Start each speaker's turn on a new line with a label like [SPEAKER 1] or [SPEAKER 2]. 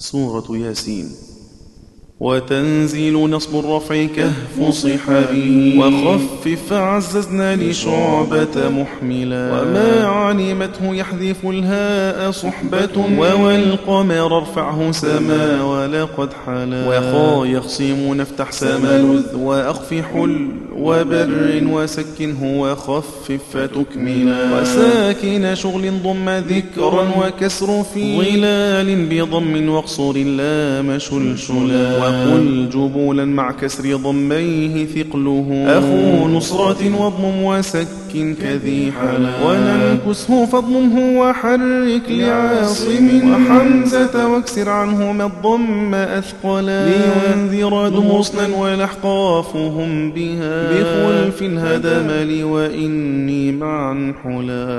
[SPEAKER 1] سورة ياسين. وتنزيل نصب الرفع كهف صحابه وخفف عززنا لشعبة محملا. وما علمته يحذف الهاء صحبة. والقمر ارفعه سما ولقد حلا. وخا يخصم نفتح سملذ وأخف حل وبر وسكنه وخفف فتكملا. وساكن شغل ضم ذكرا وكسر في ظلال بضم واقصر اللام شلشلا. وقل جبولا مع كسر ضميه ثقله. أخو نصرة واضمم وسك كذي حلا وننكسه فاضممه وحرك لعاصم. وحمزة واكسر عنهما الضم أثقلا لينذر دمصنا ولحقافهم بها. بخلف هدم لي وإني معا حلا.